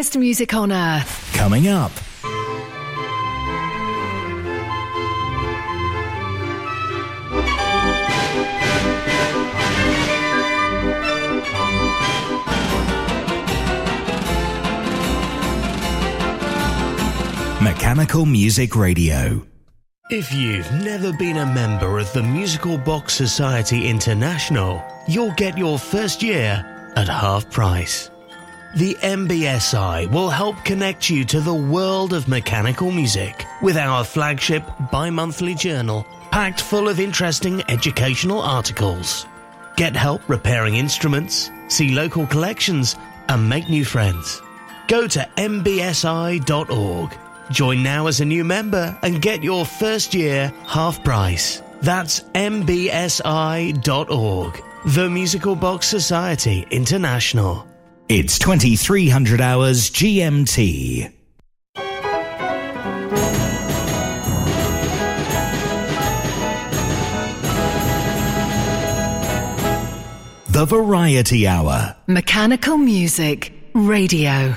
happiest music on earth. Coming up. Mechanical Music Radio. If you've never been a member of the Musical Box Society International, you'll get your first year at half price. The MBSI will help connect you to the world of mechanical music with our flagship bi monthly journal packed full of interesting educational articles. Get help repairing instruments, see local collections, and make new friends. Go to mbsi.org. Join now as a new member and get your first year half price. That's mbsi.org. The Musical Box Society International. It's 2300 hours GMT. The Variety Hour. Mechanical Music Radio.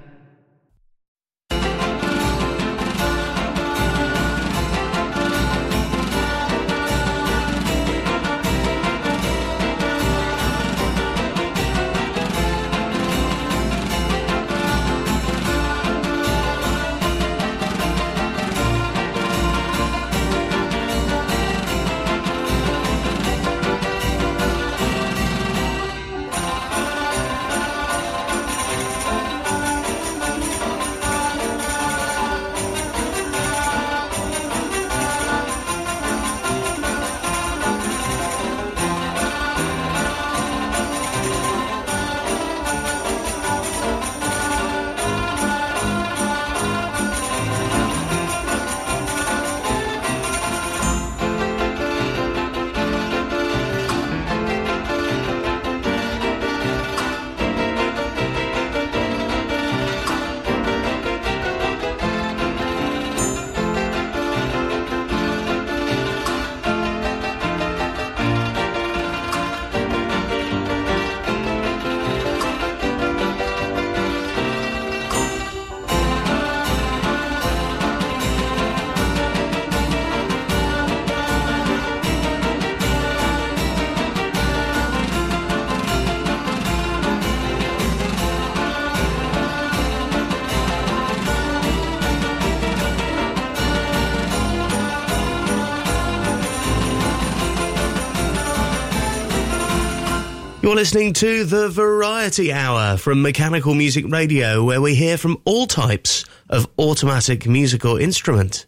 You're listening to the Variety Hour from Mechanical Music Radio, where we hear from all types of automatic musical instrument.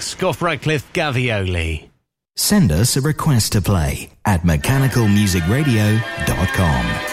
Scott Radcliffe Gavioli. Send us a request to play at mechanicalmusicradio.com.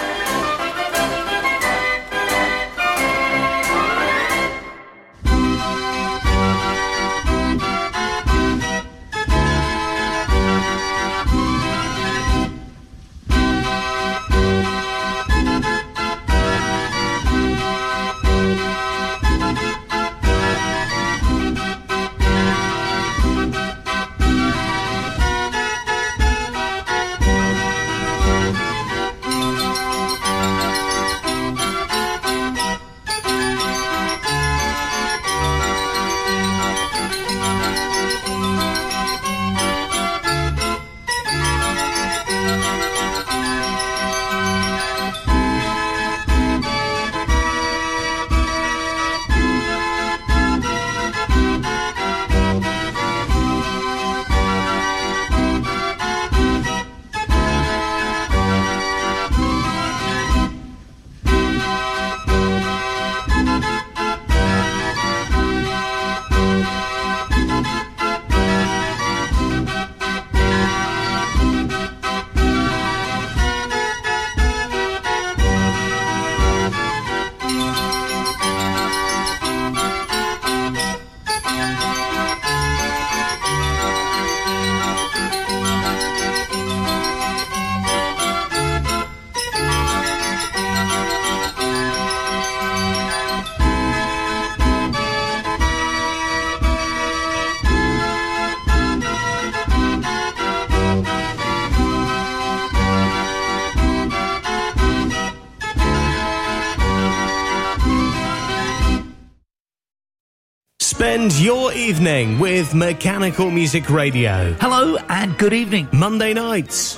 Spend your evening with Mechanical Music Radio. Hello and good evening. Monday nights,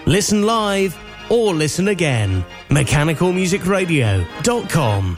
Listen live or listen again. MechanicalMusicRadio.com.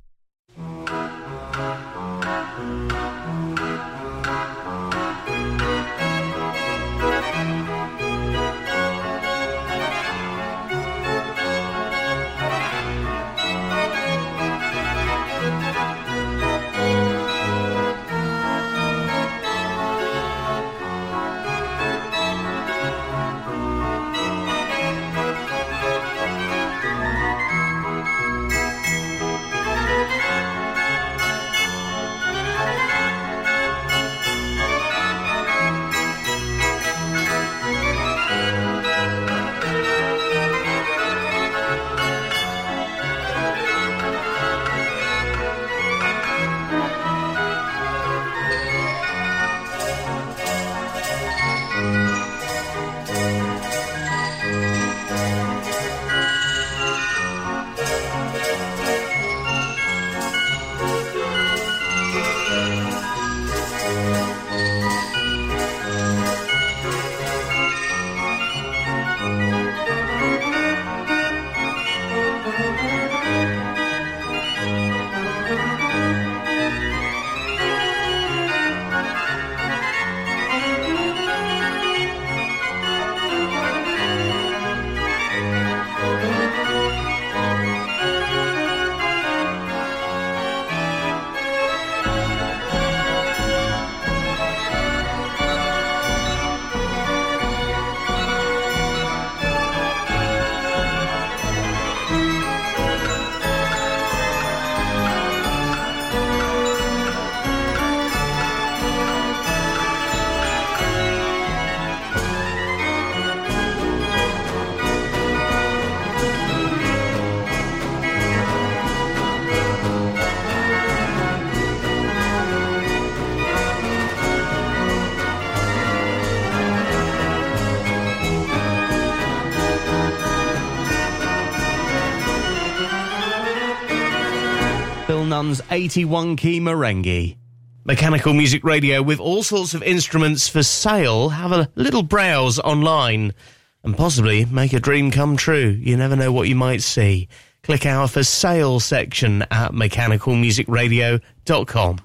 Nuns 81 key merengue. Mechanical Music Radio with all sorts of instruments for sale. Have a little browse online and possibly make a dream come true. You never know what you might see. Click our for sale section at mechanicalmusicradio.com.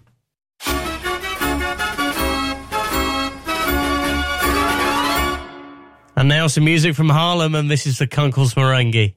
And now some music from Harlem, and this is the Kunkel's Merengue.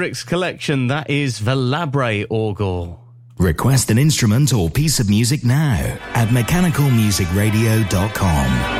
Hendricks collection. That is Velabre Orgel. Request an instrument or piece of music now at mechanicalmusicradio.com.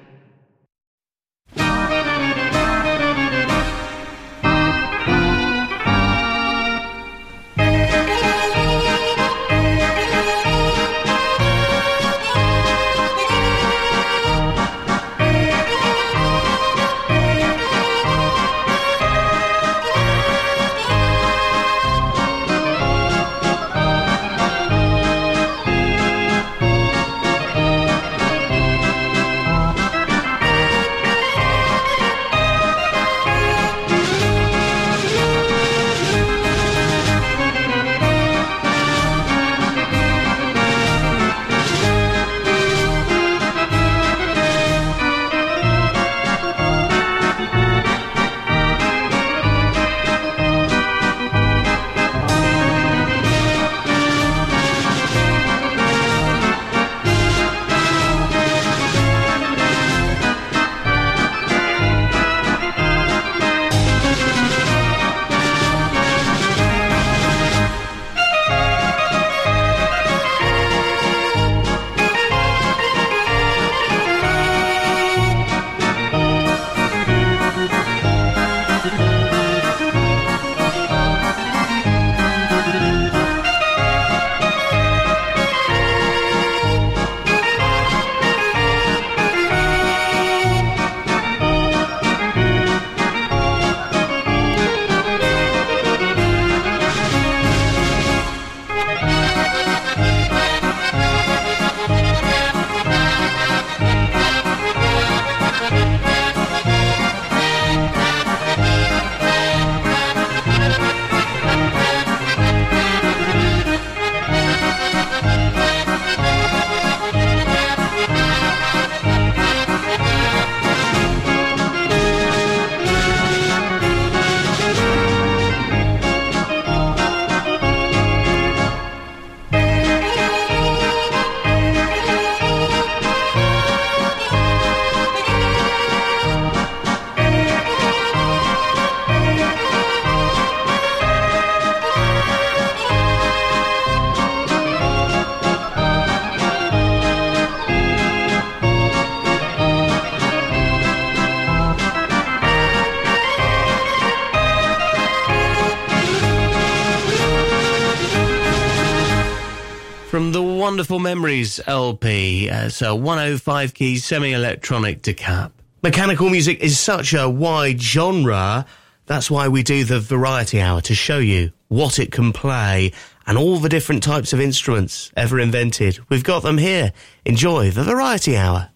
Wonderful Memories LP. Uh, so 105 keys semi electronic decap. Mechanical music is such a wide genre. That's why we do the variety hour to show you what it can play and all the different types of instruments ever invented. We've got them here. Enjoy the variety hour.